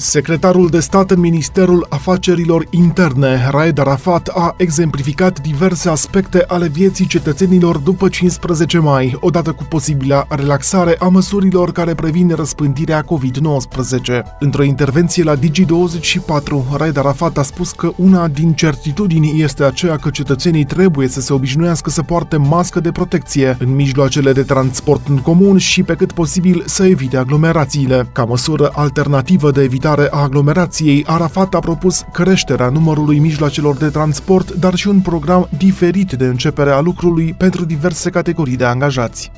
Secretarul de stat în Ministerul Afacerilor Interne, Raed Arafat, a exemplificat diverse aspecte ale vieții cetățenilor după 15 mai, odată cu posibila relaxare a măsurilor care previn răspândirea COVID-19. Într-o intervenție la Digi24, Raed Arafat a spus că una din certitudini este aceea că cetățenii trebuie să se obișnuiască să poarte mască de protecție în mijloacele de transport în comun și pe cât posibil să evite aglomerațiile. Ca măsură alternativă de evitare limitare a aglomerației, Arafat a propus creșterea numărului mijloacelor de transport, dar și un program diferit de începere a lucrului pentru diverse categorii de angajați.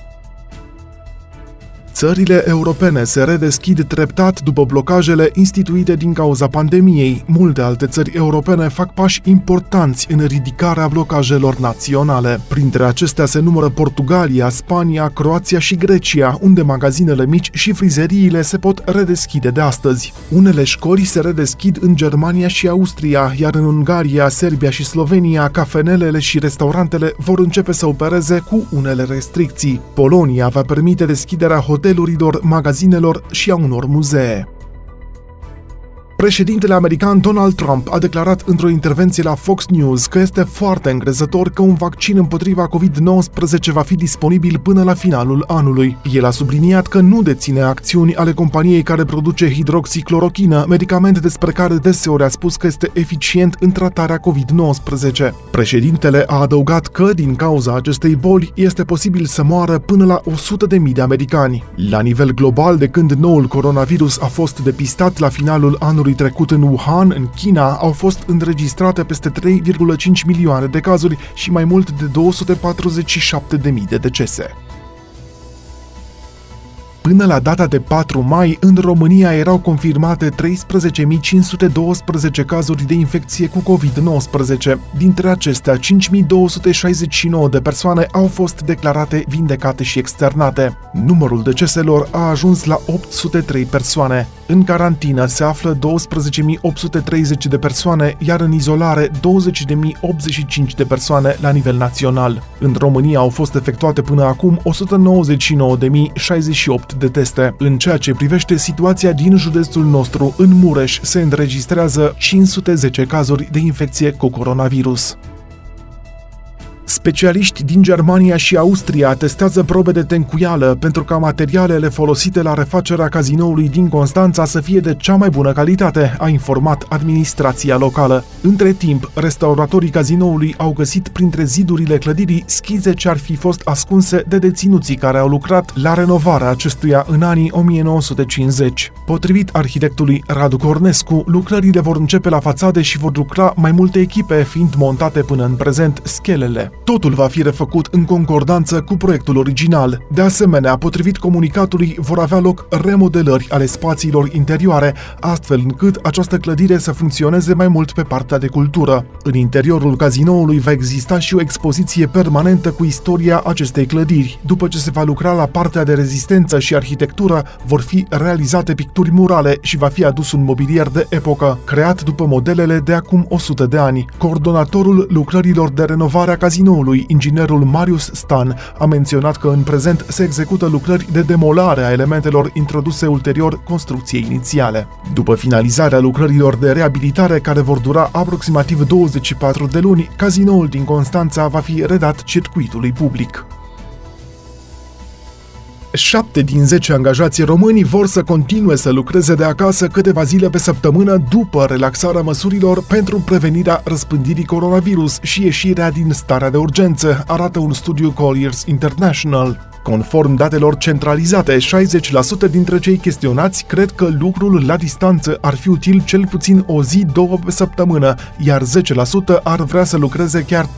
Țările europene se redeschid treptat după blocajele instituite din cauza pandemiei. Multe alte țări europene fac pași importanți în ridicarea blocajelor naționale. Printre acestea se numără Portugalia, Spania, Croația și Grecia, unde magazinele mici și frizeriile se pot redeschide de astăzi. Unele școli se redeschid în Germania și Austria, iar în Ungaria, Serbia și Slovenia, cafenelele și restaurantele vor începe să opereze cu unele restricții. Polonia va permite deschiderea hotelurilor hotelurilor, magazinelor și a unor muzee. Președintele american Donald Trump a declarat într-o intervenție la Fox News că este foarte îngrezător că un vaccin împotriva COVID-19 va fi disponibil până la finalul anului. El a subliniat că nu deține acțiuni ale companiei care produce hidroxiclorochină, medicament despre care deseori a spus că este eficient în tratarea COVID-19. Președintele a adăugat că, din cauza acestei boli, este posibil să moară până la 100.000 de americani. La nivel global, de când noul coronavirus a fost depistat la finalul anului anului trecut în Wuhan, în China, au fost înregistrate peste 3,5 milioane de cazuri și mai mult de 247.000 de decese. Până la data de 4 mai, în România erau confirmate 13.512 cazuri de infecție cu COVID-19. Dintre acestea, 5.269 de persoane au fost declarate vindecate și externate. Numărul deceselor a ajuns la 803 persoane. În carantină se află 12.830 de persoane, iar în izolare 20.085 de persoane la nivel național. În România au fost efectuate până acum 199.068 de teste. În ceea ce privește situația din județul nostru, în Mureș se înregistrează 510 cazuri de infecție cu coronavirus. Specialiști din Germania și Austria testează probe de tencuială pentru ca materialele folosite la refacerea cazinoului din Constanța să fie de cea mai bună calitate, a informat administrația locală. Între timp, restauratorii cazinoului au găsit printre zidurile clădirii schize ce ar fi fost ascunse de deținuții care au lucrat la renovarea acestuia în anii 1950. Potrivit arhitectului Radu Cornescu, lucrările vor începe la fațade și vor lucra mai multe echipe, fiind montate până în prezent schelele. Totul va fi refăcut în concordanță cu proiectul original. De asemenea, potrivit comunicatului, vor avea loc remodelări ale spațiilor interioare, astfel încât această clădire să funcționeze mai mult pe partea de cultură. În interiorul cazinoului va exista și o expoziție permanentă cu istoria acestei clădiri. După ce se va lucra la partea de rezistență și arhitectură, vor fi realizate picturi murale și va fi adus un mobilier de epocă, creat după modelele de acum 100 de ani. Coordonatorul lucrărilor de renovare a cazinoului Chișinăului, inginerul Marius Stan a menționat că în prezent se execută lucrări de demolare a elementelor introduse ulterior construcției inițiale. După finalizarea lucrărilor de reabilitare care vor dura aproximativ 24 de luni, cazinoul din Constanța va fi redat circuitului public. 7 din 10 angajații români vor să continue să lucreze de acasă câteva zile pe săptămână după relaxarea măsurilor pentru prevenirea răspândirii coronavirus și ieșirea din starea de urgență, arată un studiu Colliers International. Conform datelor centralizate, 60% dintre cei chestionați cred că lucrul la distanță ar fi util cel puțin o zi, două pe săptămână, iar 10% ar vrea să lucreze chiar 3-4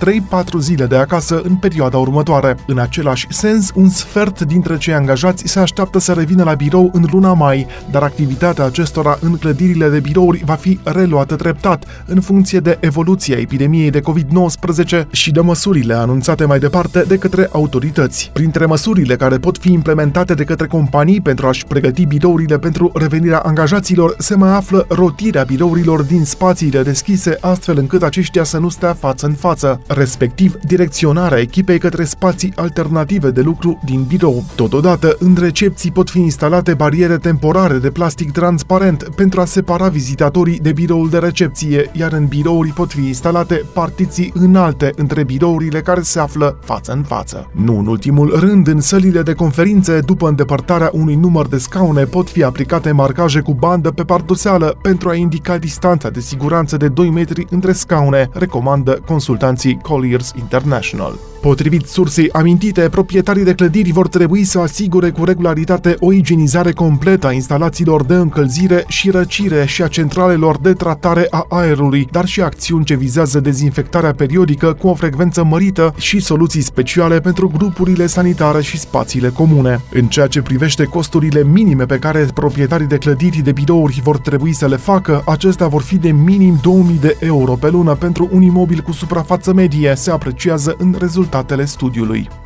zile de acasă în perioada următoare. În același sens, un sfert dintre cei angajați se așteaptă să revină la birou în luna mai, dar activitatea acestora în clădirile de birouri va fi reluată treptat, în funcție de evoluția epidemiei de COVID-19 și de măsurile anunțate mai departe de către autorități. Printre măsuri măsurile care pot fi implementate de către companii pentru a-și pregăti birourile pentru revenirea angajaților, se mai află rotirea birourilor din spațiile deschise, astfel încât aceștia să nu stea față în față, respectiv direcționarea echipei către spații alternative de lucru din birou. Totodată, în recepții pot fi instalate bariere temporare de plastic transparent pentru a separa vizitatorii de biroul de recepție, iar în birouri pot fi instalate partiții înalte între birourile care se află față în față. Nu în ultimul rând, în sălile de conferințe, după îndepărtarea unui număr de scaune, pot fi aplicate marcaje cu bandă pe pardoseală pentru a indica distanța de siguranță de 2 metri între scaune, recomandă consultanții Colliers International. Potrivit sursei amintite, proprietarii de clădiri vor trebui să asigure cu regularitate o igienizare completă a instalațiilor de încălzire și răcire și a centralelor de tratare a aerului, dar și acțiuni ce vizează dezinfectarea periodică cu o frecvență mărită și soluții speciale pentru grupurile sanitare și spațiile comune. În ceea ce privește costurile minime pe care proprietarii de clădiri de birouri vor trebui să le facă, acestea vor fi de minim 2000 de euro pe lună pentru un imobil cu suprafață medie, se apreciază în rezultat rezultatele studiului.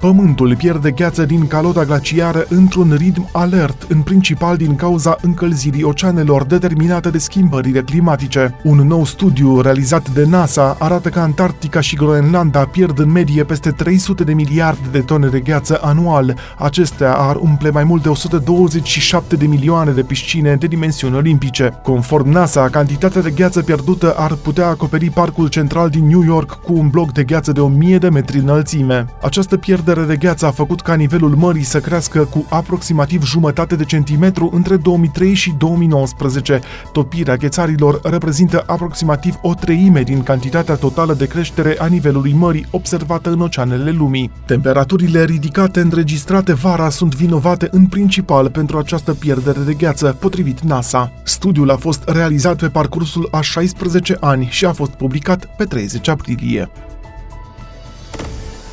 Pământul pierde gheață din calota glaciară într-un ritm alert, în principal din cauza încălzirii oceanelor determinate de schimbările climatice. Un nou studiu realizat de NASA arată că Antarctica și Groenlanda pierd în medie peste 300 de miliarde de tone de gheață anual. Acestea ar umple mai mult de 127 de milioane de piscine de dimensiuni olimpice. Conform NASA, cantitatea de gheață pierdută ar putea acoperi parcul central din New York cu un bloc de gheață de 1000 de metri înălțime. Această pierdere pierdere de gheață a făcut ca nivelul mării să crească cu aproximativ jumătate de centimetru între 2003 și 2019. Topirea ghețarilor reprezintă aproximativ o treime din cantitatea totală de creștere a nivelului mării observată în oceanele lumii. Temperaturile ridicate înregistrate vara sunt vinovate în principal pentru această pierdere de gheață, potrivit NASA. Studiul a fost realizat pe parcursul a 16 ani și a fost publicat pe 30 aprilie.